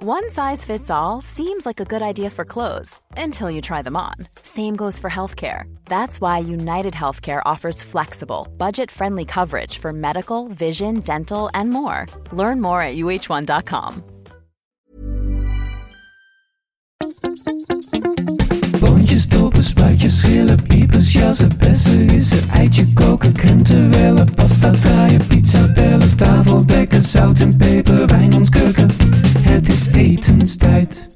One size fits all seems like a good idea for clothes until you try them on. Same goes for healthcare. That's why United Healthcare offers flexible, budget friendly coverage for medical, vision, dental, and more. Learn more at uh1.com. Boontjes, dopen, spuitjes, schillen, piepers, jassen, bessen, rissen, eitje koken, krenten wellen, pasta draaien, pizza bellen, tafel dekken, zout en peper, wijn ontkurken. Het is etenstijd,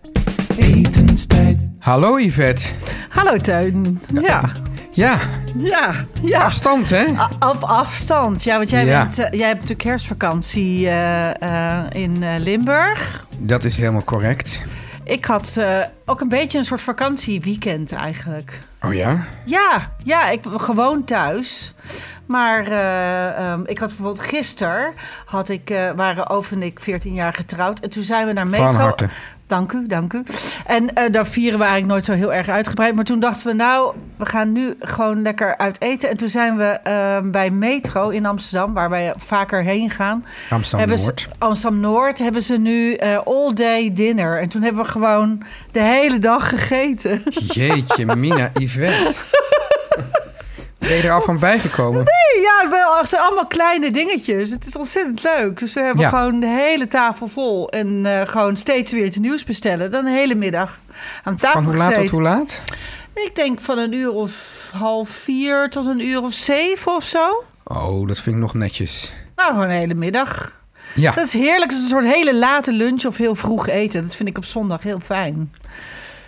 etenstijd. Hallo Yvette. Hallo Teun. Ja, Ja, ja, ja. afstand hè? A- Op afstand. Ja, want jij, Ja. bent, eh, jij hebt natuurlijk kerstvakantie eh, eh, in eh, Limburg. Dat is helemaal correct. Ik had eh, ook een beetje een soort vakantieweekend eigenlijk. Oh ja? Ja, ja, ik gewoon thuis. Maar eh, ehm, ik had bijvoorbeeld gisteren had ik, eh, waren Oof en ik 14 jaar getrouwd. En toen zijn we naar Metro. Van harte. Dank u, dank u. En eh, daar vieren we eigenlijk nooit zo heel erg uitgebreid. Maar toen dachten we, nou, we gaan nu gewoon lekker uit eten. En toen zijn we ehm, bij Metro in Amsterdam, waar wij vaker heen gaan. Amsterdam hebben ze- Noord. Amsterdam Noord hebben ze nu eh, all day dinner. En toen hebben we gewoon de hele dag gegeten. Jeetje, Mina, Yvette. Ben je er al van bijgekomen? Ja, wel, het zijn allemaal kleine dingetjes. Het is ontzettend leuk. Dus we hebben Ja. gewoon de hele tafel vol. En eh, gewoon steeds weer het nieuws bestellen. Dan de hele middag aan tafel Van hoe laat tot hoe laat? Ik denk van een uur of half vier tot een uur of zeven of zo. Oh, dat vind ik nog netjes. Nou, gewoon de hele middag. Ja, Dat is heerlijk. Het is een soort hele late lunch of heel vroeg eten. Dat vind ik op zondag heel fijn.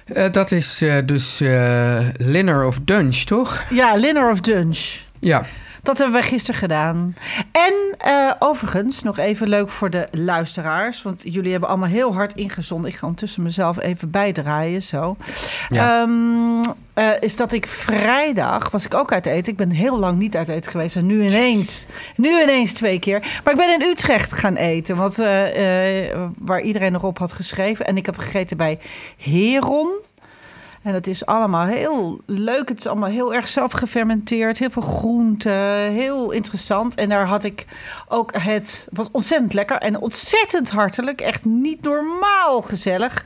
Eh, dat is eh, dus Linner of Dunch, toch? Ja, dinner of lunch. Ja. Dat hebben wij gisteren gedaan. En eh, overigens, nog even leuk voor de luisteraars. Want jullie hebben allemaal heel hard ingezonden. Ik ga ondertussen mezelf even bijdraaien, zo. Ja. Ehm, eh, is dat ik vrijdag, was ik ook uit eten. Ik ben heel lang niet uit eten geweest. En nu ineens, nu ineens twee keer. Maar ik ben in Utrecht gaan eten. Want, eh, eh, waar iedereen nog op had geschreven. En ik heb gegeten bij Heron. En het is allemaal heel leuk. Het is allemaal heel erg zelf gefermenteerd. Heel veel groenten. Heel interessant. En daar had ik ook het... was ontzettend lekker en ontzettend hartelijk. Echt niet normaal gezellig.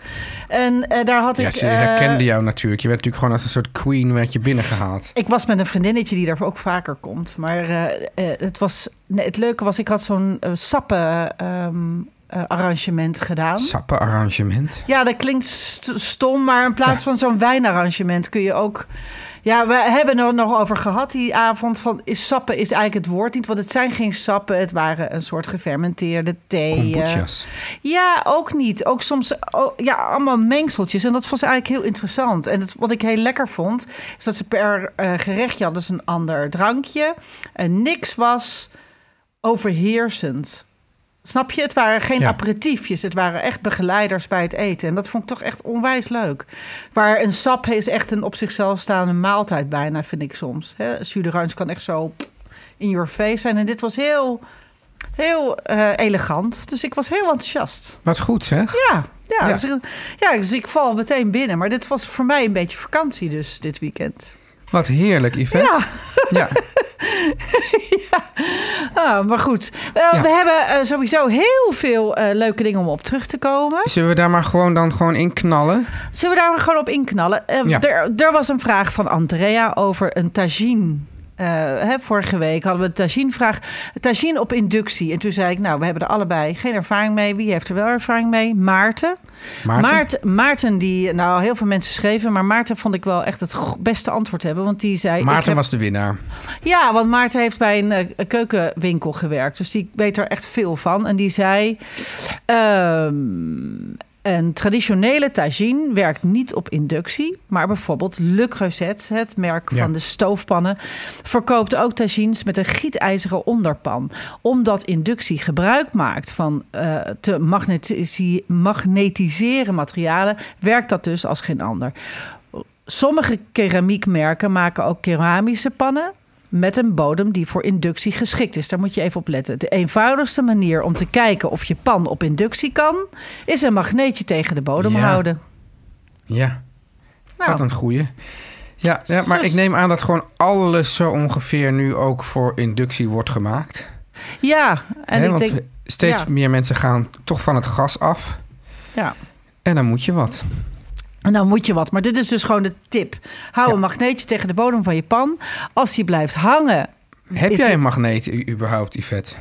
En eh, daar had ja, ik... ze eh, herkende jou natuurlijk. Je werd natuurlijk gewoon als een soort queen werd je binnengehaald. ik was met een vriendinnetje die daar ook vaker komt. Maar eh, eh, het, was, nee, het leuke was, ik had zo'n eh, sappen ehm, eh, arrangement gedaan. Sappenarrangement. Ja, dat klinkt st- stom, maar in plaats van zo'n wijnarrangement kun je ook... Ja, we hebben er nog over gehad die avond. Van, is sappen is eigenlijk het woord niet, want het zijn geen sappen. Het waren een soort gefermenteerde thee. Ja, ook niet. Ook soms oh, ja, allemaal mengseltjes. En dat was eigenlijk heel interessant. En het, wat ik heel lekker vond, is dat ze per eh, gerechtje hadden ze een ander drankje. En niks was overheersend. Snap je? Het waren geen Ja. aperitiefjes. Het waren echt begeleiders bij het eten. En dat vond ik toch echt onwijs leuk. Waar een sap is echt een op zichzelf staande maaltijd bijna, vind ik soms. D'orange kan echt zo in your face zijn. En dit was heel, heel eh, elegant. Dus ik was heel enthousiast. Wat goed zeg. Ja, ja, Ja. Dus, ik- ja dus ik val meteen binnen. Maar dit was voor mij een beetje vakantie dus dit weekend. Wat heerlijk, Yvette. Ja. Ah, maar goed, Eh, Ja. we hebben eh, sowieso heel veel eh, leuke dingen om op terug te komen. Zullen we daar maar gewoon dan gewoon in knallen? Zullen we daar maar gewoon op inknallen? Eh, Ja. er, er was een vraag van Andrea over een tagine. Eh, hè, vorige week hadden we een tagine-vraag. Tagine op inductie. En toen zei ik, nou, we hebben er allebei geen ervaring mee. Wie heeft er wel ervaring mee? Maarten. Maarten? Maarten, Maarten die, nou, heel veel mensen schreven, maar Maarten vond ik wel echt het beste antwoord hebben. Want die zei. Maarten heb- was de winnaar. Ja, want Maarten heeft bij een, eh, keukenwinkel gewerkt. Dus die weet er echt veel van. En die zei... ehm, Een traditionele tagine werkt niet op inductie, maar bijvoorbeeld Le Creuset, het merk Ja. van de stoofpannen, verkoopt ook tagines met een gietijzeren onderpan. Omdat inductie gebruik maakt van eh, te magnetiseren materialen, werkt dat dus als geen ander. Sommige keramiekmerken maken ook keramische pannen met een bodem die voor inductie geschikt is. Daar moet je even op letten. De eenvoudigste manier om te kijken of je pan op inductie kan, is een magneetje tegen de bodem Ja. houden. Ja, Nou, wat een goeie. Ja, ja, maar ik neem aan dat gewoon alles zo ongeveer nu ook voor inductie wordt gemaakt. ja, en ik want denk, steeds ja. meer mensen gaan toch van het gas af. ja. En dan moet je wat. En dan moet je wat. Maar dit is dus gewoon de tip. Hou Ja. een magneetje tegen de bodem van je pan. Als die blijft hangen, Heb jij het- een magneet überhaupt, Yvette?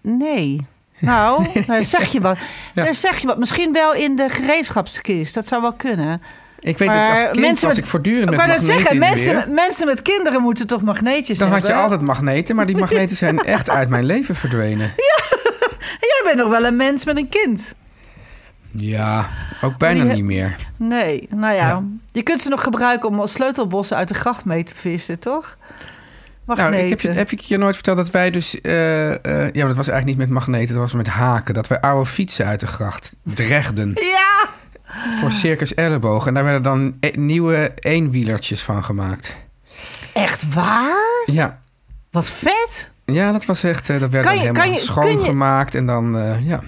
nee. Nou, daar zeg je wat. Ja. Daar zeg je wat. Misschien wel in de gereedschapskist. Dat zou wel kunnen. Ik weet Maar dat als kind mensen was met- ik voortdurend met magneten zeggen, mensen, mensen met kinderen moeten toch magneetjes Dan had je altijd magneten, maar die magneten zijn echt uit mijn leven verdwenen. En jij bent nog wel een mens met een kind. Ja, ook bijna Die niet meer. Nee, nou ja. Ja. Je kunt ze nog gebruiken om sleutelbossen uit de gracht mee te vissen, toch? Magneten. Nou, ik heb, je, heb ik je nooit verteld dat wij dus... eh, eh, ja, maar dat was eigenlijk niet met magneten, dat was met haken. Dat wij oude fietsen uit de gracht dregden Ja! voor Circus Elleboog. En daar werden dan e- nieuwe eenwielertjes van gemaakt. Echt waar? Ja, Wat vet. ja dat was echt... eh, dat werd dan helemaal schoongemaakt en dan... ja,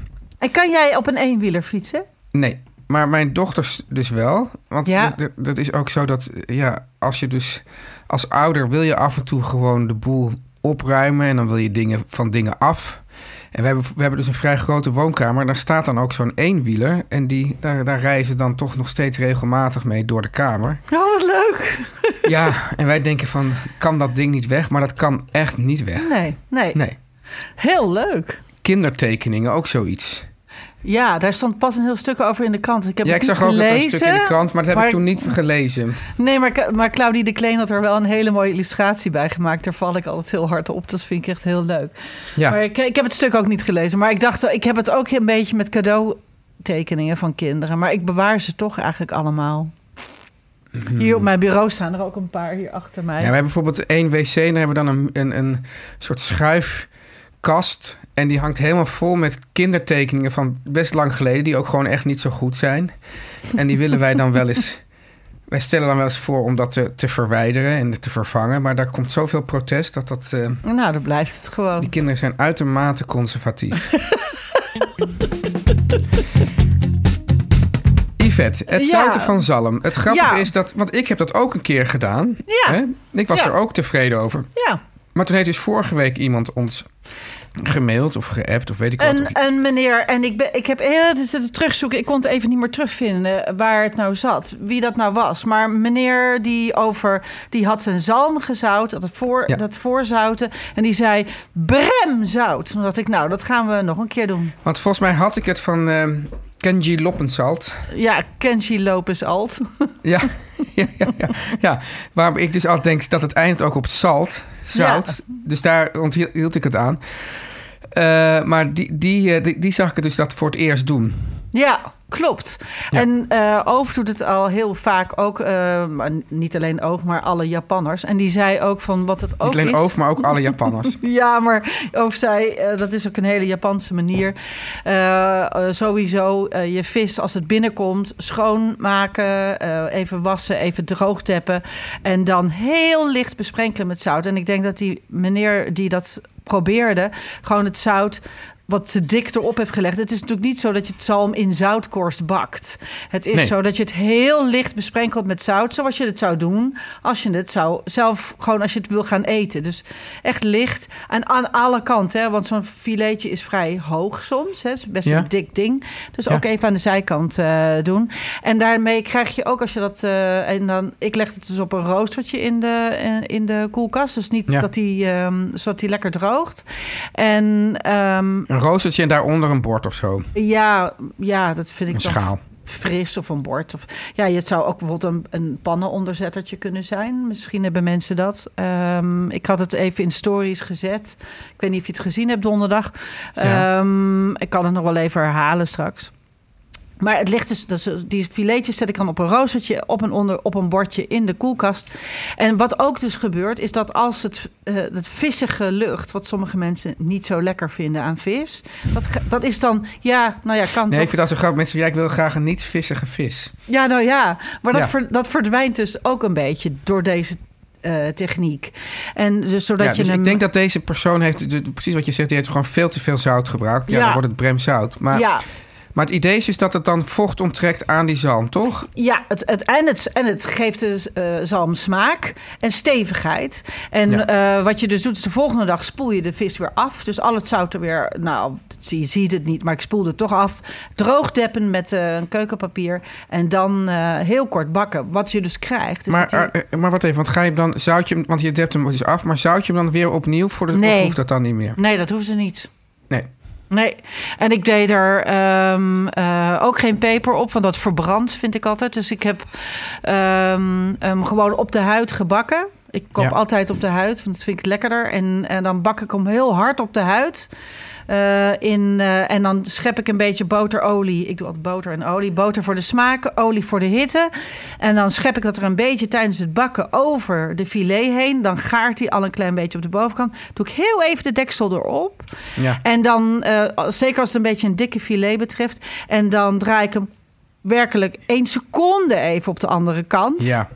En kan jij op een eenwieler fietsen? nee. Maar mijn dochters dus wel. Want Ja. dat, is ook zo dat... Ja, als je dus... Als ouder wil je af en toe gewoon de boel opruimen... en dan wil je dingen van dingen af... En we hebben, we hebben dus een vrij grote woonkamer. Daar staat dan ook zo'n eenwieler. En die, daar, daar ze dan toch nog steeds regelmatig mee door de kamer. Oh, wat leuk. Ja, en wij denken van, kan dat ding niet weg? Maar dat kan echt niet weg. Nee, nee, Nee. Heel leuk. Kindertekeningen, ook zoiets. Ja, daar stond pas een heel stuk over in de krant. Ik heb ja, ik zag ook dat er een gelezen. stuk in de krant, maar dat heb maar- ik toen niet gelezen. Nee, maar, maar Claudie de Kleen had er wel een hele mooie illustratie bij gemaakt. Daar val ik altijd heel hard op. Dat vind ik echt heel leuk. Ja, Maar ik, ik heb het stuk ook niet gelezen. Maar ik dacht, ik heb het ook een beetje met cadeautekeningen van kinderen. Maar ik bewaar ze toch eigenlijk allemaal. Hier op mijn bureau staan er ook een paar hier achter mij. ja we hebben bijvoorbeeld één wc. Daar hebben we dan een, een, een soort schuifkast. En die hangt helemaal vol met kindertekeningen van best lang geleden. Die ook gewoon echt niet zo goed zijn. En die willen wij dan wel eens... Wij stellen dan wel eens voor om dat te, te verwijderen en te vervangen. Maar daar komt zoveel protest dat dat... eh, Nou, dan blijft het gewoon. Die kinderen zijn uitermate conservatief. Yvette, het Ja. zouten van zalm. Het grappige Ja. is dat, want ik heb dat ook een keer gedaan. Ja. Hè? Ik was er ook tevreden over. Ja, Maar toen heeft dus vorige week iemand ons gemaild of geappt of weet ik wat. een, Of- een meneer. En ik, ben, ik heb heel zitten terugzoeken. Ik kon het even niet meer terugvinden waar het nou zat. Wie dat nou was. Maar meneer die over... Die had zijn zalm gezout. Dat, voor, Ja. dat voorzouten. En die zei... Brem zout. Toen dacht ik, nou, dat gaan we nog een keer doen. Want volgens mij had ik het van ehm Kenji Loppensalt. Ja, Kenji Lopez Alt. Ja, ja, ja, ja, ja. Waarom ik dus altijd denk dat het eindigt ook op zalt. Zout. Dus daar onthield hield ik het aan. Eh, maar die, die, eh, die, die zag ik het dus dat voor het eerst doen. Ja, klopt. Ja. En eh Oof doet het al heel vaak ook, maar niet alleen Oof, maar alle Japanners. En die zei ook van wat het ook Niet alleen is. over, maar ook alle Japanners. Ja, maar Oof zei, dat is ook een hele Japanse manier. Sowieso je vis als het binnenkomt schoonmaken, even wassen, even droog teppen. En dan heel licht besprenkelen met zout. En ik denk dat die meneer die dat probeerde, gewoon het zout wat te dik erop heeft gelegd. Het is natuurlijk niet zo dat je het zalm in zoutkorst bakt. Het is Nee. zo dat je het heel licht besprenkelt met zout, zoals je het zou doen als je het zou zelf gewoon als je het wil gaan eten. Dus echt licht en aan alle kanten, hè, want zo'n filetje is vrij hoog soms. Hè, het is best Ja. een dik ding. Dus Ja. ook even aan de zijkant eh, doen. En daarmee krijg je ook als je dat eh, en dan ik leg het dus op een roostertje in de eh, in de koelkast, dus niet Ja. dat die ehm, zodat die lekker droogt. En ehm, Een roostertje en daaronder een bord of zo. ja, ja, dat vind ik Een schaal. fris of een bord. Of, ja, het zou ook bijvoorbeeld een, een pannenonderzettertje kunnen zijn. Misschien hebben mensen dat. Ehm, ik had het even in stories gezet. Ik weet niet of je het gezien hebt donderdag. Ja. Ehm, ik kan het nog wel even herhalen straks. Maar het ligt dus, dus, die filetjes zet ik dan op een roostertje, op een, onder, op een bordje in de koelkast. En wat ook dus gebeurt, is dat als het, eh, het vissige lucht, wat sommige mensen niet zo lekker vinden aan vis, dat, dat is dan, ja, nou ja, kan Nee, ik vind dat zo grappig. Mensen ja, ik wil graag een niet vissige vis. Ja, nou ja, maar dat, Ja. ver- dat verdwijnt dus ook een beetje door deze eh, techniek. En dus zodat ja, je dus hem... ik denk dat deze persoon heeft, precies wat je zegt, die heeft gewoon veel te veel zout gebruikt. Ja, Ja. dan wordt het bremzout. Maar, ja, maar het idee is dat het dan vocht onttrekt aan die zalm, toch? Ja, het, het, en, het, en het geeft dus eh zalm smaak en stevigheid. En Ja. eh, wat je dus doet, is de volgende dag spoel je de vis weer af. Dus al het zout er weer, nou, je ziet het niet, maar ik spoel het toch af. Droogdeppen met eh, een keukenpapier. En dan heel kort bakken. Wat je dus krijgt. Is maar, maar wat even, want ga je hem dan, zout je hem, want je dept hem dus af, maar zout je hem dan weer opnieuw voor de, of Nee. hoeft dat dan niet meer? nee, dat hoeft ze niet. Nee. Nee, en ik deed er ehm, eh, ook geen peper op, want dat verbrandt vind ik altijd. Dus ik heb ehm, hem gewoon op de huid gebakken. Ik koop Ja. altijd op de huid, want dat vind ik lekkerder. En, en dan bak ik hem heel hard op de huid. Eh, in, eh, en dan schep ik een beetje boterolie. Ik doe altijd boter en olie. Boter voor de smaak, olie voor de hitte. En dan schep ik dat er een beetje tijdens het bakken over de filet heen. Dan gaart hij al een klein beetje op de bovenkant. Doe ik heel even de deksel erop. Ja. En dan, eh, zeker als het een beetje een dikke filet betreft. En dan draai ik hem werkelijk één seconde even op de andere kant. Ja.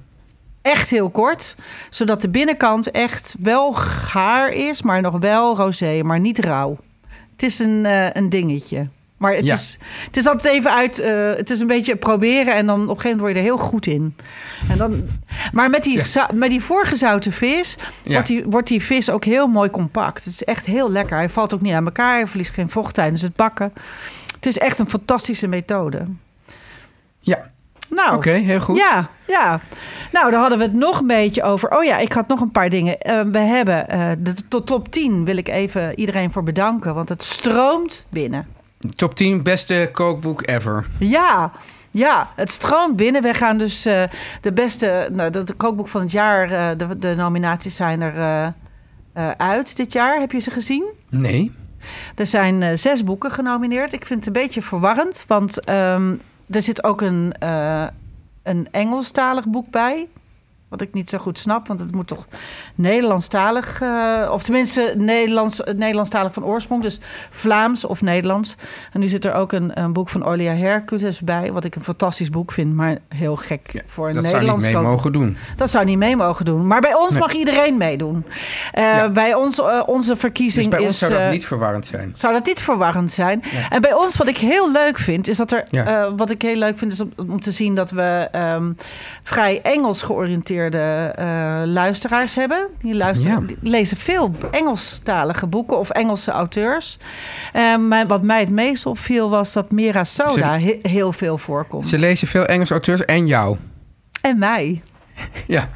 Echt heel kort. Zodat de binnenkant echt wel gaar is, maar nog wel rosé, maar niet rauw. Het is een, eh, een dingetje. Maar het, Ja. is, het is altijd even uit. eh, het is een beetje proberen en dan op een gegeven moment word je er heel goed in. En dan, maar met die, Ja. met die voorgezouten vis Ja. wordt, die, wordt die vis ook heel mooi compact. Het is echt heel lekker. Hij valt ook niet aan elkaar. Hij verliest geen vocht tijdens het bakken. Het is echt een fantastische methode. Ja. Nou, Oké, heel goed. ja, ja. Nou, daar hadden we het nog een beetje over. Oh ja, ik had nog een paar dingen. Eh, we hebben eh, de tot top 10 wil ik even iedereen voor bedanken, want het stroomt binnen. Top 10 beste kookboek ever. Ja, ja, het stroomt binnen. We gaan dus eh, de beste, nou, de, kookboek van het jaar, de, de nominaties zijn er uit dit jaar. Heb je ze gezien? Nee. Er zijn zes boeken genomineerd. Ik vind het een beetje verwarrend, want ehm, er zit ook een, eh, een Engelstalig boek bij. Wat ik niet zo goed snap, want het moet toch Nederlandstalig... eh, of tenminste Nederlands, Nederlandstalig van oorsprong. Dus Vlaams of Nederlands. En nu zit er ook een, een boek van Olia Hercules bij... wat ik een fantastisch boek vind, maar heel gek Ja, voor een dat zou niet Nederlands mee mogen doen. Dat zou niet mee mogen doen. Maar bij ons Nee. mag iedereen meedoen. Eh, Ja. Bij ons, eh, onze Dus verkiezing bij is... ons zou dat niet verwarrend zijn. zou dat niet verwarrend zijn? En bij ons, wat ik heel leuk vind, is dat er. Wat ik heel leuk vind, is om, om te zien dat we ehm, vrij Engels georiënteerde eh, luisteraars hebben. Die, luisteren, Ja. lezen veel Engelstalige boeken of Engelse auteurs. En mij- wat mij het meest opviel was dat Mira Soda he- heel veel voorkomt. Ze lezen veel Engelse auteurs en jou. En mij. Ja.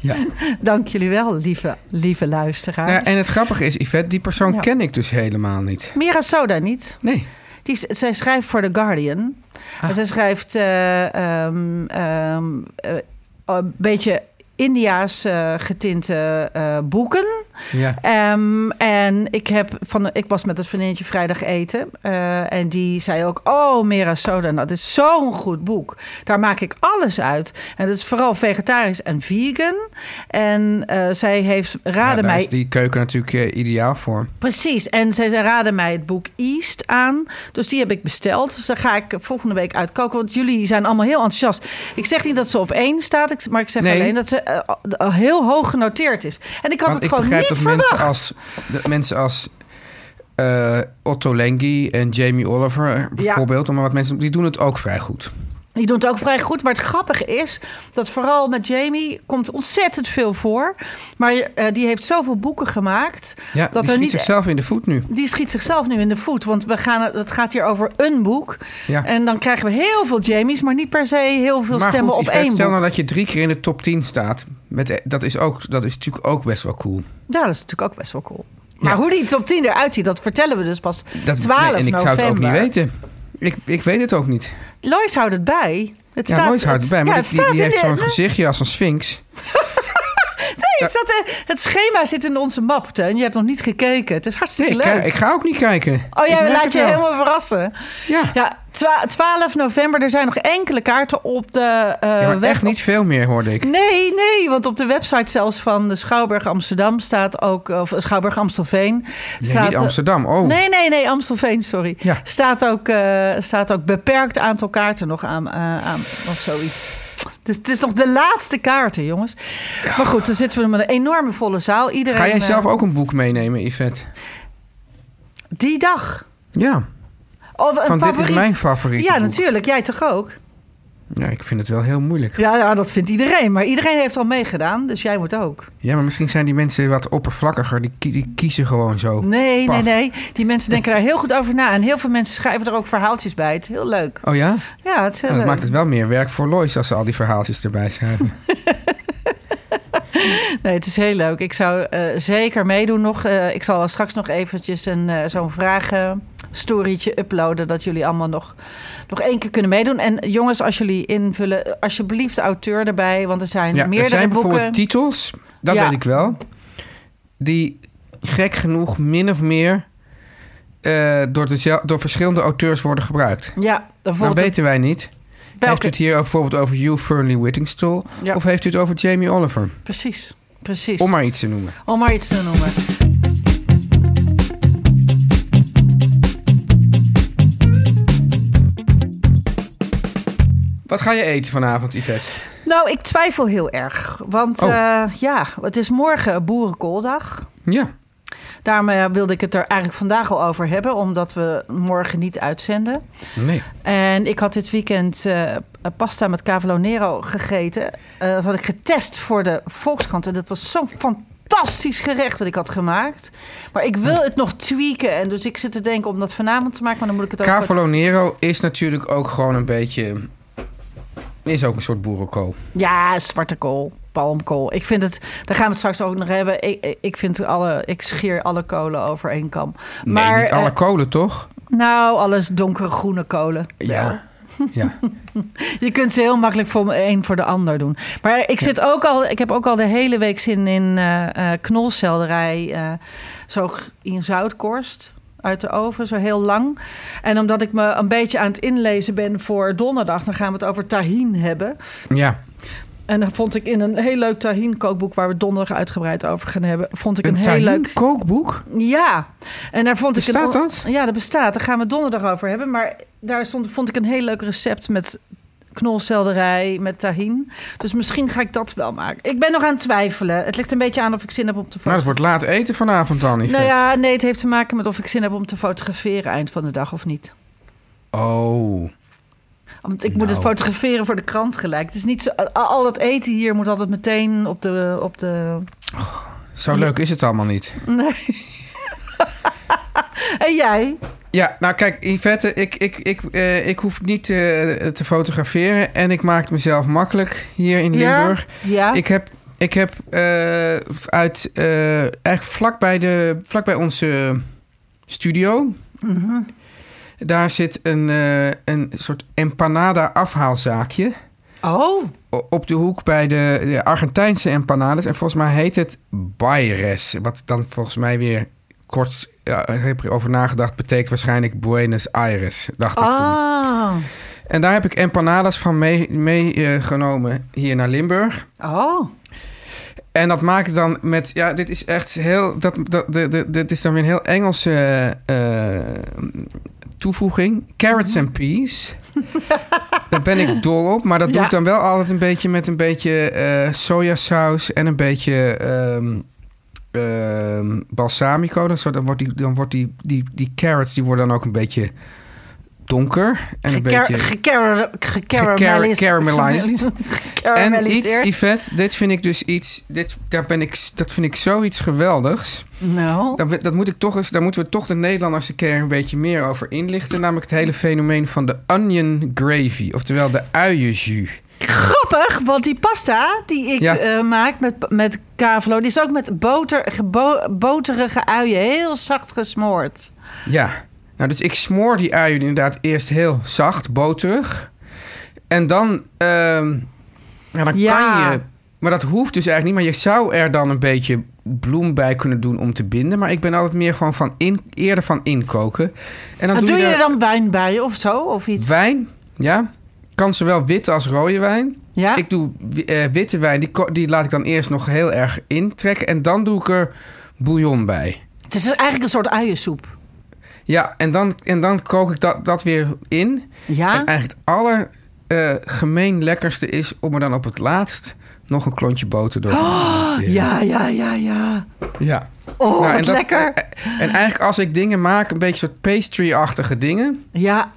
ja. Dank jullie wel, lieve, lieve luisteraars. Nou, en het grappige is, Yvette, die persoon Ja. ken ik dus helemaal niet. Mira Soda niet. Nee. Die, zij schrijft voor The Guardian. Ah. En zij schrijft eh, ehm, ehm, eh, een beetje India's eh, getinte eh, boeken. Ja. Ehm, en ik, heb van, ik was met het vriendinnetje vrijdag eten. eh, en die zei ook: Oh, Mera Soda, dat is zo'n goed boek. Daar maak ik alles uit. En dat is vooral vegetarisch en vegan. En zij heeft Ja, raden daar mij. is die keuken natuurlijk ideaal voor. Precies. En zij, zij raden mij het boek East aan. Dus die heb ik besteld. Dus daar ga ik volgende week uitkoken. Want jullie zijn allemaal heel enthousiast. Ik zeg niet dat ze op één staat. Maar ik zeg Nee. alleen dat ze al heel hoog genoteerd is. En ik had Want het ik gewoon begrijp niet dat mensen verwacht. als, dat mensen als eh, Otto Lengi en Jamie Oliver bijvoorbeeld, maar wat mensen, die doen het ook vrij goed. Die doen het ook vrij goed. Maar het grappige is dat vooral met Jamie komt ontzettend veel voor. Maar eh, die heeft zoveel boeken gemaakt. Ja, dat die schiet niet zichzelf in de voet nu. Die schiet zichzelf nu in de voet. Want we gaan, het gaat hier over een boek. Ja. En dan krijgen we heel veel Jamies, maar niet per se heel veel maar stemmen goed, op één stel boek. nou dat je drie keer in de top 10 staat. Met, dat, is ook, dat is natuurlijk ook best wel cool. Ja, dat is natuurlijk ook best wel cool. Maar Ja. hoe die top 10 eruit ziet, dat vertellen we dus pas Dat, 12 nee, en ik zou het ook niet weten. Ik, ik weet het ook niet. Lois houdt het bij. Het Ja, staat, nooit houdt het bij. Maar ja, het die, die heeft zo'n gezichtje als een sphinx. Staat, eh, het schema zit in onze map, Teun. Je hebt nog niet gekeken. Het is hartstikke ik, leuk. ik ga ook niet kijken. oh, jij laat je wel. helemaal verrassen. Ja. Ja, Twa- 12 november, er zijn nog enkele kaarten op de eh Ja, web- echt niet veel meer, hoorde ik. Nee, nee, want op de website zelfs van de Schouwburg Amsterdam staat ook, of Schouwburg Amstelveen. Nee, staat, niet Amsterdam. Oh, Nee, nee, nee, Amstelveen, sorry. Ja. Staat, ook, eh, staat ook beperkt aantal kaarten nog aan, eh, aan of zoiets. Dus het is nog de laatste kaarten, jongens. Maar goed, dan zitten we met een enorme volle zaal. Iedereen, Ga jij eh, zelf ook een boek meenemen, Yvette? Die dag. Ja, Of een want dit favoriet. is mijn favoriete Ja, boek. natuurlijk. Jij toch ook? Ja, ik vind het wel heel moeilijk. Ja, ja, dat vindt iedereen. Maar iedereen heeft al meegedaan, dus jij moet ook. Ja, maar misschien zijn die mensen wat oppervlakkiger. Die, kie- die kiezen gewoon zo. Nee, Paf. nee, nee. Die mensen denken daar heel goed over na. En heel veel mensen schrijven er ook verhaaltjes bij. Het is heel leuk. Oh ja? Ja, het is heel Nou, dat leuk. maakt het wel meer werk voor Lois als ze al die verhaaltjes erbij schrijven. Nee, het is heel leuk. Ik zou eh, zeker meedoen nog. Eh, ik zal straks nog eventjes een, eh, zo'n vragenstorytje uploaden... dat jullie allemaal nog, nog één keer kunnen meedoen. En jongens, als jullie invullen, alsjeblieft auteur erbij... want er zijn Ja, er meerdere zijn boeken... bijvoorbeeld titels, dat Ja. weet ik wel, die gek genoeg min of meer eh, door, dezel- door verschillende auteurs worden gebruikt. Ja, bijvoorbeeld... weten wij niet. welke- Heeft u het hier bijvoorbeeld over Hugh Fernley Whittingstall? Ja. Of heeft u het over Jamie Oliver? Precies, precies. Om maar iets te noemen. Om maar iets te noemen. Wat ga je eten vanavond, Yvette? Nou, ik twijfel heel erg. Want Oh. eh, ja, het is morgen Boerenkooldag. Ja, Daarom eh, wilde ik het er eigenlijk vandaag al over hebben, omdat we morgen niet uitzenden. nee. En ik had dit weekend eh, pasta met cavolo nero gegeten. Dat had ik getest voor de Volkskrant. En dat was zo'n fantastisch gerecht wat ik had gemaakt. Maar ik wil het nog tweaken. En dus ik zit te denken om dat vanavond te maken. Maar dan moet ik het ook... Cavolo Nero is natuurlijk ook gewoon een beetje... Is ook een soort boerenkool. Ja, zwarte kool, palmkool. Ik vind het, daar gaan we het straks ook nog hebben. Ik, ik vind alle, ik scheer alle kolen over één kam. Nee, maar, niet alle eh, kolen, toch? nou, alles donkere groene kolen. Ja. Ja. Je kunt ze heel makkelijk voor een voor de ander doen. Maar ik zit ook al, ik heb ook al de hele week zin in eh eh, knolselderij, eh, zo in zoutkorst uit de oven, zo heel lang. En omdat ik me een beetje aan het inlezen ben voor donderdag, dan gaan we het over tahin hebben. ja. En dan vond ik in een heel leuk tahin kookboek waar we donderdag uitgebreid over gaan hebben, vond ik een, Een heel leuk kookboek? ja, en daar vond ik Bestaat een, dat? Ja, dat bestaat. Daar gaan we donderdag over hebben. Maar daar stond, vond ik een heel leuk recept met knolselderij, met tahin. Dus misschien ga ik dat wel maken. Ik ben nog aan het twijfelen. Het ligt een beetje aan of ik zin heb om te Nou, fotograferen. het wordt laat eten vanavond dan. Nou ja, nee, het heeft te maken met of ik zin heb om te fotograferen eind van de dag of niet. Oh. Want ik moet het Nou. fotograferen voor de krant gelijk. Het is niet zo, al dat eten hier moet altijd meteen op de... Op de... Zo leuk is het allemaal niet. Nee. en jij? Ja, nou kijk, Yvette, ik, ik, ik, eh, ik hoef niet eh, te fotograferen. En ik maak het mezelf makkelijk hier in Limburg. Ja? Ik heb, ik heb eh, uit, eigenlijk vlakbij, de, vlakbij onze studio... Mhm. Daar zit een, een soort empanada afhaalzaakje... Oh, op de hoek bij de, de Argentijnse empanadas. En volgens mij heet het Baires. Wat dan volgens mij weer kort ja, ik heb erover nagedacht. Betekent waarschijnlijk Buenos Aires, dacht ik toen. ah. En daar heb ik empanadas van meegenomen mee, eh, hier naar Limburg. Oh. En dat maak ik dan met... Ja, dit is echt heel... Dat, dat, de, de, dit is dan weer een heel Engelse eh, toevoeging. Carrots and peas. Daar ben ik dol op. Maar dat doe ik dan wel altijd een beetje met een beetje eh, sojasaus... en een beetje ehm, ehm, balsamico. Dan, wordt, die, dan wordt die, die, die carrots die worden dan ook een beetje donker. En een Gecar- beetje... Gecaramelized. En iets, Yvette, dit vind ik dus iets... Dit, daar ben ik, dat vind ik zoiets geweldigs. Nou, Dat, dat moet ik toch eens, daar moeten we toch de Nederlanders een keer een beetje meer over inlichten. Namelijk het hele fenomeen van de onion gravy. Oftewel de uienjus. Grappig, want die pasta die ik Ja. eh, maak met, met kavelo... die is ook met boter, gebo- boterige uien, heel zacht gesmoord. Ja. Nou, dus ik smoor die uien inderdaad eerst heel zacht, boterig. En dan, ehm, ja, dan Ja. kan je... Maar dat hoeft dus eigenlijk niet. Maar je zou er dan een beetje bloem bij kunnen doen om te binden. Maar ik ben altijd meer gewoon van in, eerder van inkoken. En dan doe je er er dan wijn bij of zo? Of iets? wijn. Ja, kan zowel witte als rode wijn. Ja? Ik doe eh, witte wijn, die, die laat ik dan eerst nog heel erg intrekken. En dan doe ik er bouillon bij. Het is eigenlijk een soort uiensoep. Ja, en dan, en dan kook ik dat, dat weer in. Ja? En eigenlijk het aller eh, gemeen lekkerste is om er dan op het laatst nog een klontje boter door te doen. Ja, ja, ja, ja. ja. Oh, Nou, en dat- lekker. En eigenlijk als ik dingen maak, een beetje soort pastry-achtige dingen... Ja,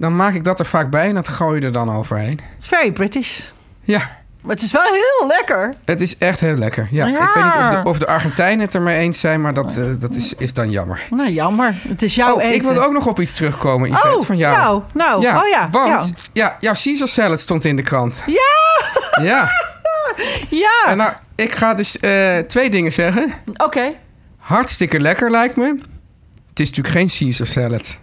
dan maak ik dat er vaak bij en dat gooi je er dan overheen. it's very British. Ja, Maar het is wel heel lekker. het is echt heel lekker. Ja, Ja. Ik weet niet of de, of de Argentijnen het er mee eens zijn, maar dat, eh, dat is, is dan jammer. Nou, jammer. Het is jouw oh, eten. ik wil ook nog op iets terugkomen, Yvette, Oh, van jou. nou, nou, ja, oh ja, Want ja. ja. jouw Caesar salad stond in de krant. Ja, Ja, ja. en nou, ik ga dus eh, twee dingen zeggen. Oké. Hartstikke lekker lijkt me. Het is natuurlijk geen Caesar salad.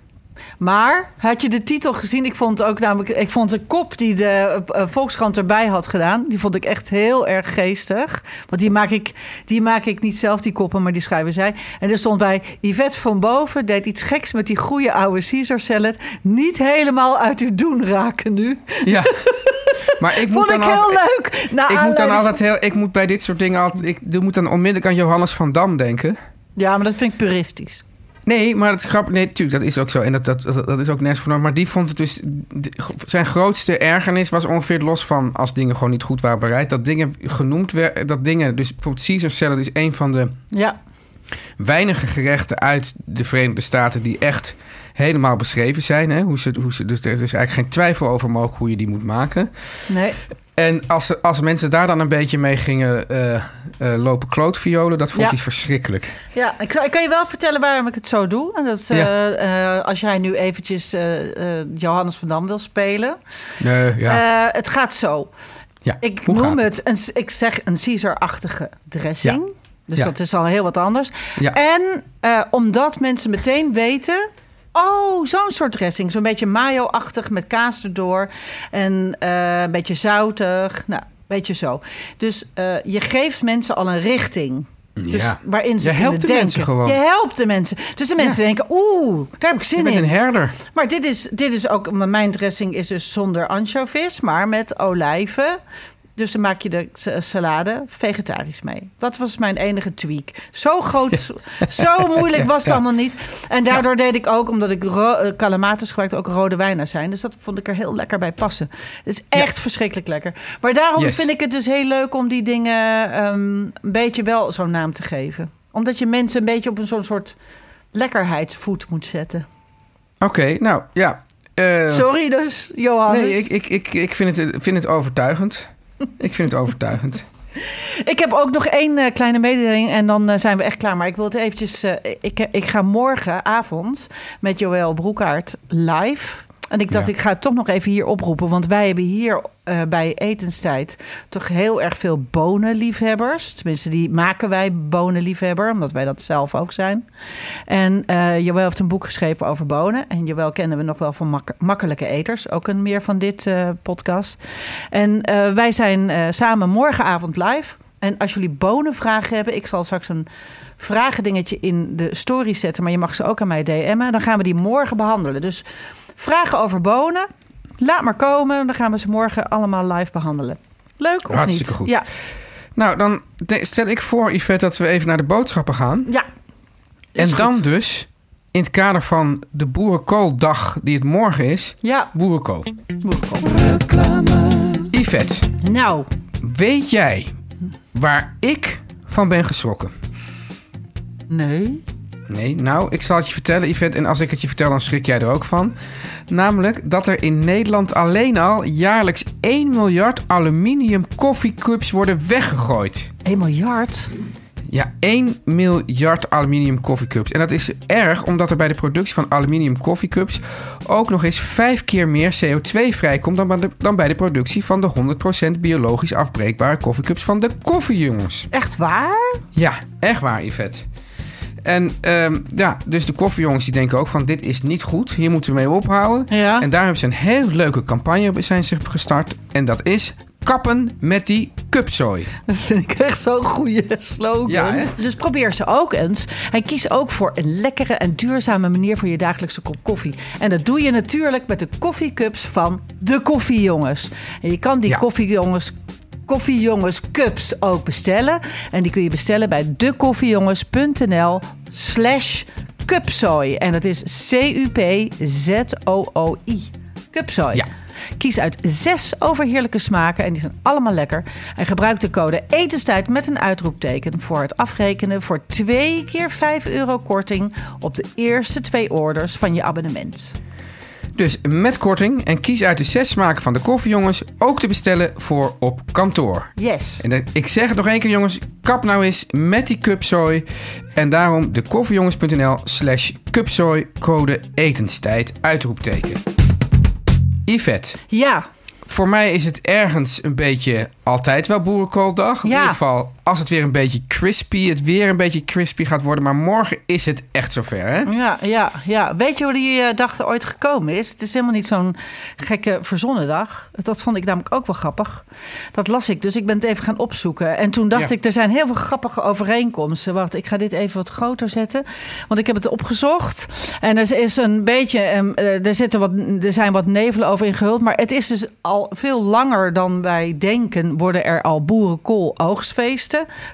Maar had je de titel gezien? Ik vond ook namelijk, ik vond de kop die de eh, Volkskrant erbij had gedaan, die vond ik echt heel erg geestig. Want die maak ik, die maak ik niet zelf, die koppen, maar die schrijven zij. En er stond bij: Yvette van Boven deed iets geks met die goede oude Caesar salad. Niet helemaal uit uw doen raken nu. Ja. Maar ik moet Vond dan ik heel leuk. Ik moet dan altijd heel. Ik moet bij dit soort dingen altijd. Ik doe- moet dan onmiddellijk aan Johannes van Dam denken. Ja, maar dat vind ik puristisch. Nee, maar het is grappig. Nee, natuurlijk, dat is ook zo. En dat, dat, dat, is ook nergens voor. Maar die vond het dus. Zijn grootste ergernis was ongeveer los van. als dingen gewoon niet goed waren bereid. dat dingen genoemd werden. Dat dingen. Dus bijvoorbeeld Caesar salad is een van de Ja, weinige gerechten uit de Verenigde Staten. die echt helemaal beschreven zijn. Hè? Hoe ze, hoe ze, dus er is eigenlijk geen twijfel over mogelijk hoe je die moet maken. nee. En als, als mensen daar dan een beetje mee gingen eh, eh, lopen klootviolen, dat vond Ja. hij verschrikkelijk. Ja, ik, ik kan je wel vertellen waarom ik het zo doe. En dat, eh, Ja. als jij nu eventjes Johannes van Dam wil spelen. Nee, ja. Het gaat zo. ja. Ik noem het, een, ik zeg een Caesar-achtige dressing. Dus Ja. dat is al heel wat anders. Ja. En omdat mensen meteen weten... Oh, zo'n soort dressing. Zo'n beetje mayo-achtig met kaas erdoor. En eh, een beetje zoutig. Nou, beetje zo. Dus eh, je geeft mensen al een richting. Dus Ja. waarin ze Je helpt de mensen denken. gewoon. Je helpt de mensen. Dus de mensen denken, oeh, daar heb ik Je zin bent in. een herder. Maar dit is, dit is ook, mijn dressing is dus zonder anchovies, maar met olijven. Dus dan maak je de sa- salade vegetarisch mee. Dat was mijn enige tweak. Zo groot, zo moeilijk was het allemaal niet. En daardoor deed ik ook, omdat ik eh, calamatis gebruikte, ook rode wijn zijn. Dus dat vond ik er heel lekker bij passen. Het is echt verschrikkelijk lekker. Maar daarom Yes. vind ik het dus heel leuk om die dingen ehm, een beetje wel zo'n naam te geven. Omdat je mensen een beetje op een zo'n soort lekkerheidsvoet moet zetten. Oké, nou ja. Eh, Sorry dus, Johannes. nee, ik, ik, ik, ik vind, het, vind het overtuigend. Ik vind het overtuigend. Ik heb ook nog één eh, kleine mededeling en dan eh, zijn we echt klaar. Maar ik wil het eventjes... eh, ik, ik ga morgenavond met Joël Broekaert live. En ik dacht, Ja. ik ga het toch nog even hier oproepen. Want wij hebben hier eh, bij etenstijd toch heel erg veel bonenliefhebbers. Tenminste, die maken wij bonenliefhebber. Omdat wij dat zelf ook zijn. En eh Joël heeft een boek geschreven over bonen. En Joël kennen we nog wel van mak- Makkelijke Eters. Ook een meer van dit eh, podcast. En wij zijn samen morgenavond live. En als jullie bonenvragen hebben... ik zal straks een vragendingetje in de story zetten... maar je mag ze ook aan mij DM'en. Dan gaan we die morgen behandelen. Dus vragen over bonen, laat maar komen. Dan gaan we ze morgen allemaal live behandelen. Leuk of Hartstikke niet? goed. Ja, Nou, dan stel ik voor, Yvette, dat we even naar de boodschappen gaan. ja. en dan dus, in het kader van de Boerenkooldag die het morgen is, Ja, boerenkool. moet komen. Yvette, Nou, weet jij waar ik van ben geschrokken? nee. Nee, nou, ik zal het je vertellen, Yvette. En als ik het je vertel, dan schrik jij er ook van. Namelijk dat er in Nederland alleen al jaarlijks 1 miljard aluminium koffiecups worden weggegooid. 1 miljard. Ja, 1 miljard aluminium koffiecups. En dat is erg, omdat er bij de productie van aluminium koffiecups ook nog eens vijf keer meer CO2 vrijkomt dan bij de, dan bij de productie van de 100% biologisch afbreekbare koffiecups van de koffiejongens. Echt waar? Ja, echt waar, Yvette. En ehm, ja, dus de koffiejongens die denken ook van dit is niet goed. Hier moeten we mee ophouden. Ja. En daar hebben ze een heel leuke campagne zijn ze gestart. En dat is kappen met die cupzooi. Dat vind ik echt zo'n goede slogan. Ja, dus probeer ze ook eens. En kies ook voor een lekkere en duurzame manier voor je dagelijkse kop koffie. En dat doe je natuurlijk met de koffiecups van de koffiejongens. En je kan die Ja. koffiejongens koffiejongens cups ook bestellen. En die kun je bestellen bij dekoffiejongens.nl slash cupzooi. En dat is C-U-P-Z-O-O-I. Cupzooi. Ja. Kies uit zes overheerlijke smaken en die zijn allemaal lekker. En gebruik de code etenstijd met een uitroepteken voor het afrekenen voor twee keer 5 euro korting op de eerste twee orders van je abonnement. Dus met korting en kies uit de zes smaken van de koffiejongens ook te bestellen voor op kantoor. Yes. En ik zeg het nog één keer jongens, kap nou eens met die cupzooi. En daarom de koffiejongens.nl slash cupzooi code etenstijd uitroepteken. Yvette, Ja, voor mij is het ergens een beetje altijd wel boerenkooldag. In Ja. ieder geval als het weer een beetje crispy, het weer een beetje crispy gaat worden. Maar morgen is het echt zover hè? ja, ja, ja. Weet je hoe die eh, dag er ooit gekomen is? Het is helemaal niet zo'n gekke verzonnen dag. Dat vond ik namelijk ook wel grappig. Dat las ik, dus ik ben het even gaan opzoeken. En toen dacht Ja. ik, er zijn heel veel grappige overeenkomsten. Wacht, ik ga dit even wat groter zetten. Want ik heb het opgezocht. En er is een beetje, ehm, eh, er, zitten wat, er zijn wat nevelen over ingehuld. Maar het is dus al veel langer dan wij denken... worden er al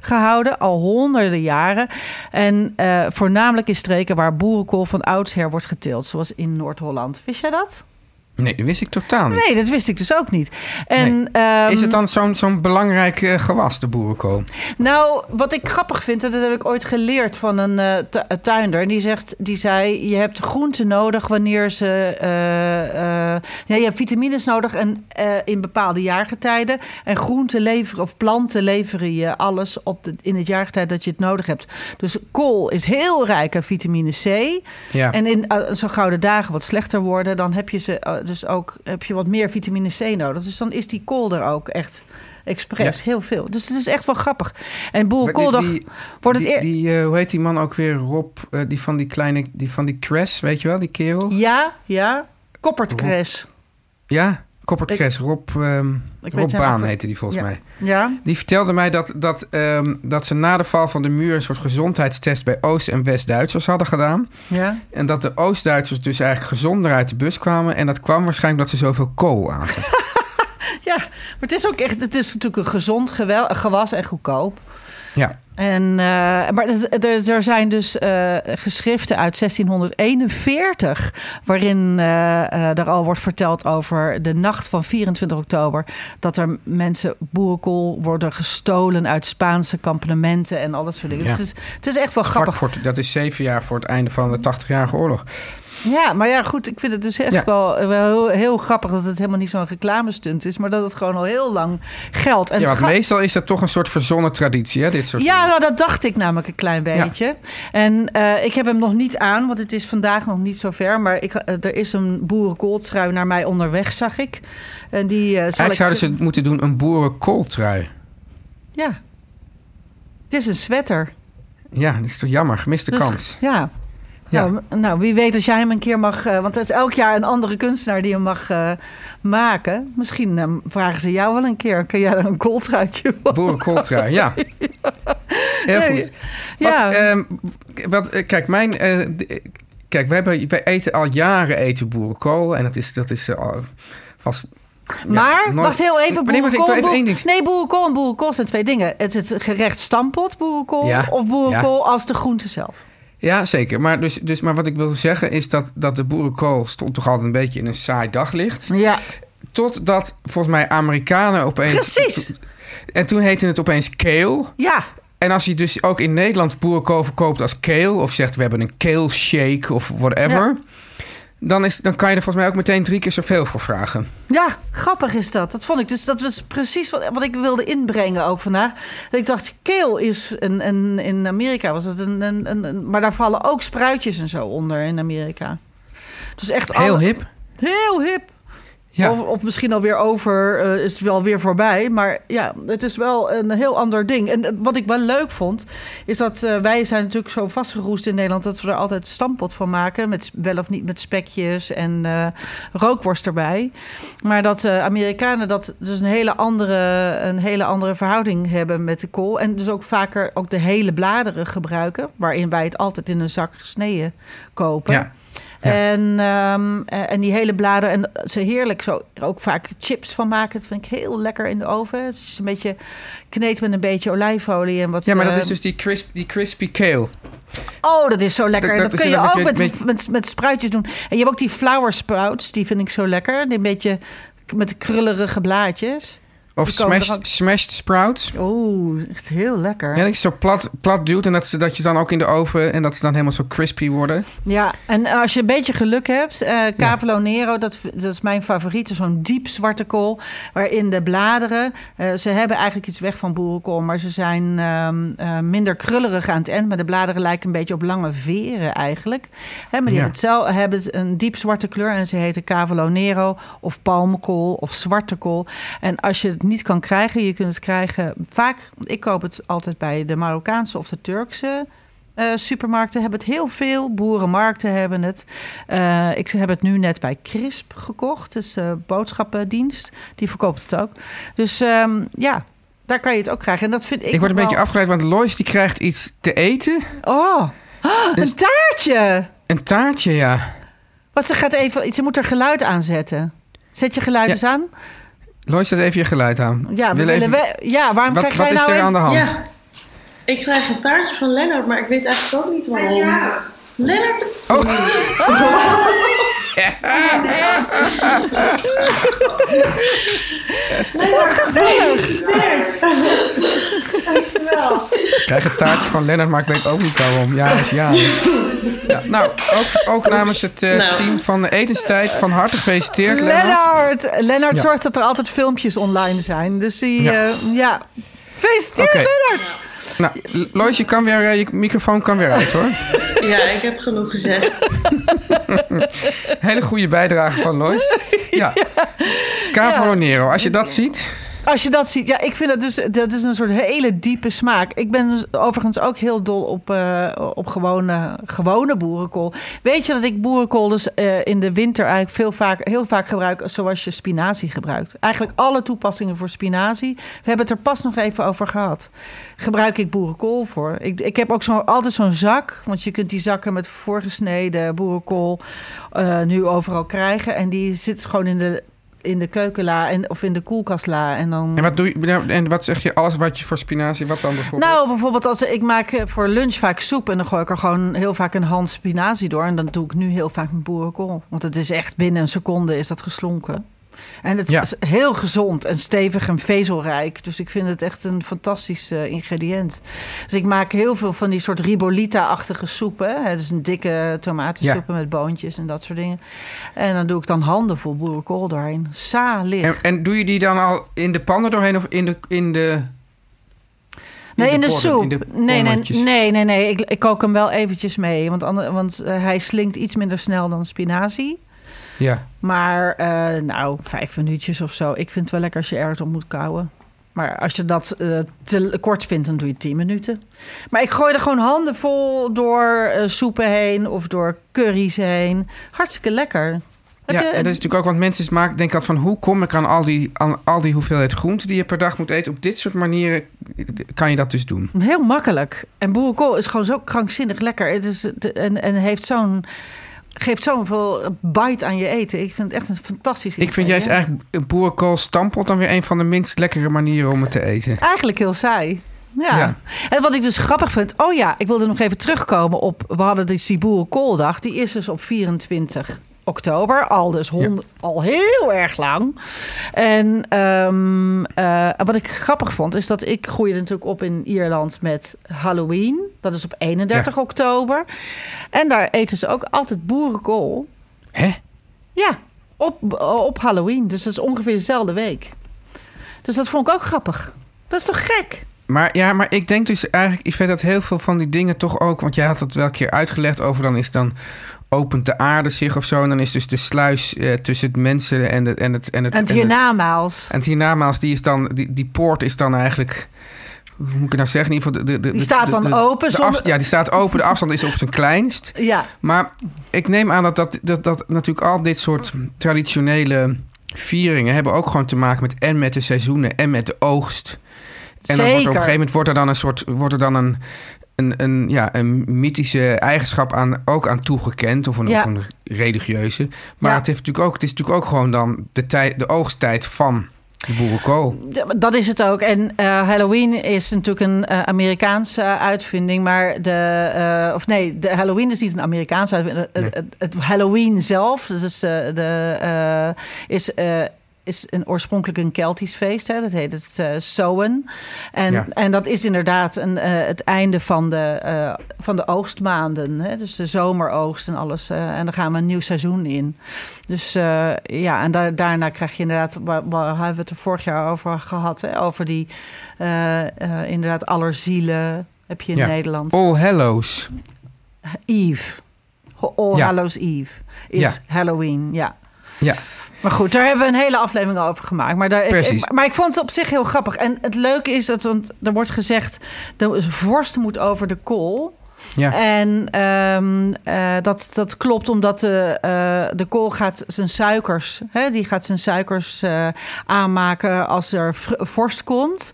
gehouden. Al honderden jaren. En eh, voornamelijk in streken waar boerenkool van oudsher wordt geteeld. Zoals in Noord-Holland. Wist jij dat? Nee, dat wist ik totaal niet. Nee, dat wist ik dus ook niet. En, ehm, Is het dan zo'n zo'n belangrijk eh, gewas, de boerenkool? Nou, wat ik grappig vind, dat heb ik ooit geleerd van een een tuinder. En Die, zegt, die zei, je hebt groenten nodig wanneer ze... eh, ja, je hebt vitamines nodig en, in bepaalde jaargetijden. En groenten leveren, of planten leveren je alles op de, in het jaargetijd dat je het nodig hebt. Dus kool is heel rijk aan vitamine C. Ja. En in uh, zo gouden dagen wat slechter worden, dan heb je, ze, uh, dus ook, heb je wat meer vitamine C nodig. Dus dan is die kool er ook echt expres, Ja. heel veel. Dus het is echt wel grappig. En boerenkooldag wordt het... die, die, eh, hoe heet die man ook weer? Rob, eh, die van die kleine, die van die Cres, weet je wel, die kerel? Ja, ja. Koppertkres. Ja, Koppert Cres. Rob, ehm, Rob Baan heette die volgens Ja. mij. Ja. Die vertelde mij dat, dat, ehm, dat ze na de val van de muur... een soort gezondheidstest bij Oost- en West-Duitsers hadden gedaan. Ja. En dat de Oost-Duitsers dus eigenlijk gezonder uit de bus kwamen. En dat kwam waarschijnlijk dat ze zoveel kool aten. ja, maar het is ook echt... Het is natuurlijk een gezond gewel, gewas en goedkoop. ja. En, eh, maar er- er, zijn dus eh, geschriften uit 1641... waarin eh, er al wordt verteld over de nacht van 24 oktober... dat er mensen boerenkool worden gestolen uit Spaanse kampementen... en al dat soort dingen. Ja. Dus het, is, het is echt wel grappig. dat is zeven jaar voor het einde van de 80-jarige oorlog. Ja, maar ja, goed, ik vind het dus echt Ja. wel, wel heel, heel grappig... dat het helemaal niet zo'n reclamestunt is... maar dat het gewoon al heel lang geldt. En ja, want meestal is dat toch een soort verzonnen traditie, hè? Dit soort Ja, nou, dat dacht ik namelijk een klein beetje. En eh, ik heb hem nog niet aan, want het is vandaag nog niet zo ver. Maar ik, eh, er is een boerenkooltrui naar mij onderweg, zag ik. En die zal Eigenlijk ik... zouden ze het moeten doen, een boerenkooltrui. Ja. Het is een sweater. Ja, dat is toch jammer, gemiste Dus- kans. Ja. Ja. Nou, nou, wie weet als jij hem een keer mag... want er is elk jaar een andere kunstenaar die hem mag maken. Misschien vragen ze jou wel een keer. Kun jij er een kooltruitje van Boerenkooltrui, ja. Heel Nee, goed. Ja, Wat, ehm, wat, eh, kijk, mijn... eh, kijk, wij, wij eten al jaren eten boerenkool. En dat is, dat is eh, al vast... ja, Maar, nooit- wacht heel even. Nee, ik boerenkool, even ding Nee, boerenkool en boerenkool zijn twee dingen. Het is het gerecht stampot boerenkool Ja, of boerenkool als de groente zelf. Ja, zeker. Maar, dus, dus, maar wat ik wilde zeggen is dat, dat de boerenkool stond toch altijd een beetje in een saai daglicht. Ja, Totdat volgens mij Amerikanen opeens... Precies. En toen heette het opeens kale. ja. En als je dus ook in Nederland boerenkool verkoopt als kale... of zegt we hebben een kale shake of whatever... Ja. Dan, is, dan kan je er volgens mij ook meteen drie keer zoveel voor vragen. Ja, grappig is dat. Dat vond ik dus. Dat was precies wat, wat ik wilde inbrengen ook vandaag. Dat ik dacht, kale is een, een in Amerika was het een, een, een, maar daar vallen ook spruitjes en zo onder in Amerika. Dus echt Heel alle- hip. heel hip. Ja. Of, of misschien alweer over, eh, is het wel weer voorbij. Maar ja, het is wel een heel ander ding. En wat ik wel leuk vond, is dat eh, wij zijn natuurlijk zo vastgeroest in Nederland... dat we er altijd stampot van maken. Met, wel of niet met spekjes en eh, rookworst erbij. Maar dat Amerikanen dat dus een hele, andere, een hele andere verhouding hebben met de kool. En dus ook vaker ook de hele bladeren gebruiken. Waarin wij het altijd in een zak gesneden kopen. Ja. Ja. En, ehm, eh, en die hele bladeren, en ze heerlijk zo ook vaak chips van maken. Dat vind ik heel lekker in de oven. Het is een beetje kneed met een beetje olijfolie en wat. Ja, maar dat is dus die, crisp, die crispy kale. Oh, dat is zo lekker. Dat- Dat, dat kun je ook met, beetje- met, met spruitjes doen. En je hebt ook die flower sprouts, die vind ik zo lekker. Die een beetje met krullerige blaadjes. Of smashed, smashed sprouts. Oeh, echt heel lekker. Ja, dat je zo plat, plat duwt en dat, ze, dat je dan ook in de oven... en dat ze dan helemaal zo crispy worden. Ja, en als je een beetje geluk hebt, eh Cavolo Nero, dat, dat is mijn favoriet. Zo'n diep zwarte kool, waarin de bladeren... eh, ze hebben eigenlijk iets weg van boerenkool, maar ze zijn ehm, eh, minder krullerig aan het eind. Maar de bladeren lijken een beetje op lange veren eigenlijk. Hè, maar die Ja. hebben, het hebben een diep zwarte kleur en ze heten Cavolo Nero of palmkool of zwarte kool. En als je het niet kan krijgen, je kunt het krijgen vaak... Ik koop het altijd bij de Marokkaanse of de Turkse eh, supermarkten hebben het heel veel. Boerenmarkten hebben het. Eh, ik heb het nu net bij Crisp gekocht. Dus de boodschappendienst. Die verkoopt het ook. Dus ehm, ja, daar kan je het ook krijgen. En dat vind ik. Ik, word een beetje afgeleid, want Lois die krijgt iets te eten. Oh, Dus- een taartje. Een taartje, ja. Wat ze gaat even. Ze moet er geluid aanzetten. Zet je geluid Ja. eens aan. Lois, zet even je geluid aan. Ja, we Willen willen even- we, ja waarom Wat, krijg wat jij is nou er eens- aan de hand? Ja. Ik krijg een taartje van Lennart, maar ik weet eigenlijk ook niet waarom. Lennart, Wat gezellig. dankjewel. Ik krijg een taartje van Lennart, maar ik weet ook niet waarom. Ja, is ja. ja nou, ook, ook namens het eh, Nou. team van de etenstijd van harte gefeliciteerd, Lennart. Lennart. Lennart Ja. zorgt dat er altijd filmpjes online zijn. Dus die, Ja. ja. ja. Gefeliciteerd. Lennart. Nou, Lois, je, kan weer, eh, je microfoon kan weer uit, hoor. Ja, ik heb genoeg gezegd. Hele goede bijdrage van Lois. Ja. Cavolo Nero, als je dat ziet... Als je dat ziet, ja, ik vind het dus, dat is een soort hele diepe smaak. Ik ben dus overigens ook heel dol op, eh, op gewone, gewone boerenkool. Weet je dat ik boerenkool dus eh, in de winter eigenlijk veel vaak, heel vaak gebruik zoals je spinazie gebruikt? Eigenlijk alle toepassingen voor spinazie. We hebben het er pas nog even over gehad. Gebruik ik boerenkool voor. Ik, ik heb ook zo, altijd zo'n zak, want je kunt die zakken met voorgesneden boerenkool eh, nu overal krijgen. En die zit gewoon in de in de keukenla en, of in de koelkastla. En dan. En wat, doe je, en wat zeg je, alles wat je voor spinazie, wat dan bijvoorbeeld? Nou, bijvoorbeeld als ik maak eh, voor lunch vaak soep en dan gooi ik er gewoon heel vaak een hand spinazie door. En dan doe ik nu heel vaak mijn boerenkool. Want het is echt binnen een seconde is dat geslonken. En het Ja. is heel gezond en stevig en vezelrijk. Dus ik vind het echt een fantastisch eh, ingrediënt. Dus ik maak heel veel van die soort ribolita-achtige soepen. hè. Dus een dikke tomatensoepen met boontjes en dat soort dingen. En dan doe ik dan handenvol boerenkool doorheen. Zalig. en, en doe je die dan al in de pannen doorheen of in de... In de Nee, in de, soep. in de nee, nee, nee, nee, nee. Ik, ik kook hem wel eventjes mee. Want, ander- want eh, hij slinkt iets minder snel dan spinazie. Ja. Maar eh, nou, vijf minuutjes of zo. Ik vind het wel lekker als je ergens op moet kouwen. Maar als je dat eh, te kort vindt, dan doe je tien minuten. Maar ik gooi er gewoon handen vol door eh, soepen heen of door curry's heen. Hartstikke lekker. Ja, en dat is natuurlijk ook, want mensen maken, denken altijd van... hoe kom ik aan al, die, aan al die hoeveelheid groenten die je per dag moet eten? Op dit soort manieren kan je dat dus doen. Heel makkelijk. En boerenkool is gewoon zo krankzinnig lekker. Het is, en, en heeft zo'n, geeft zoveel bite aan je eten. Ik vind het echt een fantastisch Ik vind juist ingrediënt. eigenlijk boerenkool stampot dan weer een van de minst lekkere manieren om het te eten. Eigenlijk heel saai. Ja. Ja. En wat ik dus grappig vind... Oh ja, ik wilde nog even terugkomen op... We hadden dus die boerenkooldag. Die is dus op 24 oktober. Al dus hond, al heel erg lang. En ehm, eh, wat ik grappig vond... is dat ik groeide natuurlijk op in Ierland met Halloween. Dat is op 31 oktober. En daar eten ze ook altijd boerenkool. Hè? Ja, op, op Halloween. Dus dat is ongeveer dezelfde week. Dus dat vond ik ook grappig. Dat is toch gek? Maar ja, maar ik denk dus eigenlijk, Yvette, dat heel veel van die dingen toch ook... want jij had het wel een keer uitgelegd over... dan is dan opent de aarde zich of zo... en dan is dus de sluis eh, tussen het mensen en, het en het... En het, En het hiernamaals. En het hiernamaals, die, is dan, die, die poort is dan eigenlijk... Hoe moet ik nou zeggen? In ieder geval de, de, de, Die staat dan de- open de zonder- af- ja, die staat open. De afstand is op zijn kleinst. Ja, Maar ik neem aan dat, dat, dat, dat natuurlijk al dit soort traditionele vieringen... hebben ook gewoon te maken met en met de seizoenen en met de oogst. En dan wordt er op een gegeven moment wordt er dan een soort... Wordt er dan een, een, een, ja, een mythische eigenschap aan, ook aan toegekend. Of een, Ja. of een religieuze. Maar Ja. het, heeft natuurlijk ook, het is natuurlijk ook gewoon dan de, tijd, de oogsttijd van de boerenkool. dat is het ook. En eh, Halloween is natuurlijk een eh, Amerikaanse eh, uitvinding. Maar de. of nee, de Halloween is niet een Amerikaanse uitvinding. Het, het, het Halloween zelf dus, de, is. Is een oorspronkelijk een Keltisch feest. Hè? Dat heet het Samhain. En, Ja. en dat is inderdaad een, eh, het einde van de, eh, van de oogstmaanden. Hè? Dus de zomeroogst en alles. en dan gaan we een nieuw seizoen in. Dus ja, en daar, daarna krijg je inderdaad... Waar, waar hebben we het er vorig jaar over gehad? Hè? Over die inderdaad allerzielen heb je in Ja. Nederland. All Hallows. Eve. All Ja. Hallows Eve is. Halloween, ja. Ja. Maar goed, daar hebben we een hele aflevering over gemaakt. Maar, daar, ik- maar ik vond het op zich heel grappig. En het leuke is dat want er wordt gezegd... de vorst moet over de kool. Ja. En ehm, eh, dat, dat klopt omdat de, eh, de kool gaat zijn suikers... Hè, die gaat zijn suikers eh, aanmaken als er vorst komt.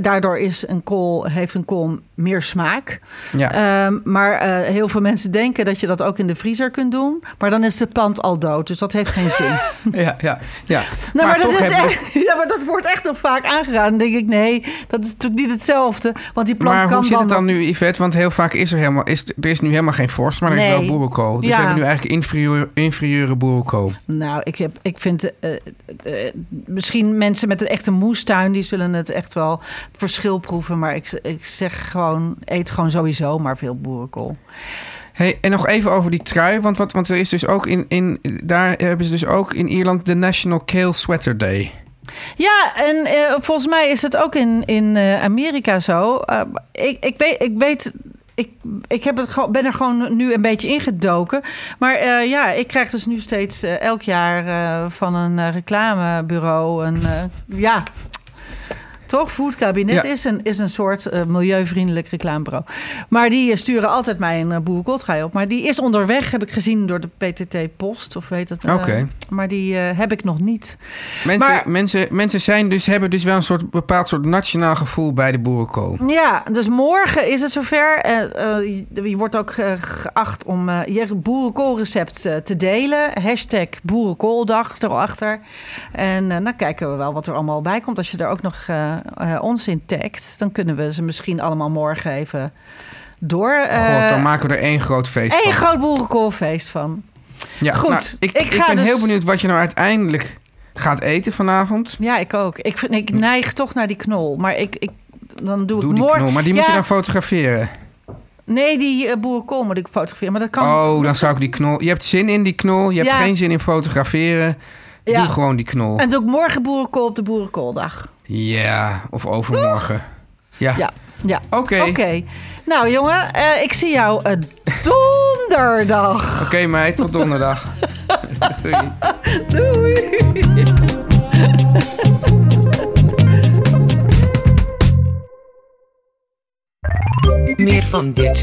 Daardoor is een kool, heeft een kool meer smaak. Ja. Ehm, maar eh, heel veel mensen denken dat je dat ook in de vriezer kunt doen. Maar dan is de plant al dood, dus dat heeft geen zin. ja, ja, ja. Nou, maar, dat toch is we- ja, maar dat wordt echt nog vaak aangeraden. Dan denk ik, nee, dat is natuurlijk niet hetzelfde. Want die plant Maar kan hoe zit het dan nu, Yvette? Want heel vaak is er helemaal... Is, er is nu helemaal geen vorst, maar er is wel boerenkool. Dus Ja. we hebben nu eigenlijk inferieur, inferieure boerenkool. Nou, ik, heb, ik vind... eh, eh, misschien mensen met een echte moestuin... die zullen het echt wel verschil proeven. Maar ik, ik zeg gewoon... eet gewoon sowieso maar veel boerenkool. Hey, en nog even over die trui. Want, wat, want er is dus ook in, in... Daar hebben ze dus ook in Ierland de National Kale Sweater Day. Ja, en eh, volgens mij is het ook in, in eh, Amerika zo. Eh, ik, ik weet... Ik weet ik, ik heb het, gewoon- ben er gewoon nu een beetje ingedoken. Maar ja, ik krijg dus nu steeds elk jaar van een reclamebureau een... ja, toch? Food Cabinet Ja. is, een, is een soort eh, milieuvriendelijk reclamebureau. Maar die eh, sturen altijd mij een uh, boerenkooltrui op. Maar die is onderweg, heb ik gezien door de PTT Post. Of weet het. eh, Oké. Maar die eh, heb ik nog niet. Mensen, Maar- mensen, mensen zijn dus, hebben dus wel een soort bepaald soort nationaal gevoel bij de boerenkool. Ja, dus morgen is het zover. Eh, eh, je, wordt ook eh, geacht om eh, je boerenkoolrecept eh, te delen. Hashtag boerenkooldag erachter. En eh, dan kijken we wel wat er allemaal bij komt. Als je er ook nog eh, ons in tagt, dan kunnen we ze misschien allemaal morgen even door. eh, God, dan maken we er één groot feest één van. groot boerenkoolfeest van. Ja, Goed, nou, ik, ik ben dus- heel benieuwd wat je nou uiteindelijk gaat eten vanavond. Ja, ik ook. Ik, ik neig toch naar die knol. Maar ik, ik, dan doe, Doe ik die morgen... knol, maar die moet je dan fotograferen. Nee, die boerenkool moet ik fotograferen. Maar dat kan... Oh, dan zou ik die knol... Je hebt zin in die knol, je hebt Ja. geen zin in fotograferen. Ja. Doe gewoon die knol. En doe ik morgen boerenkool op de boerenkooldag. Ja, of overmorgen. Ja, Ja, ja. oké. Oké. Nou jongen, eh, ik zie jou eh, donderdag. Oké meid, tot donderdag. Doei. Doei. Meer van dit.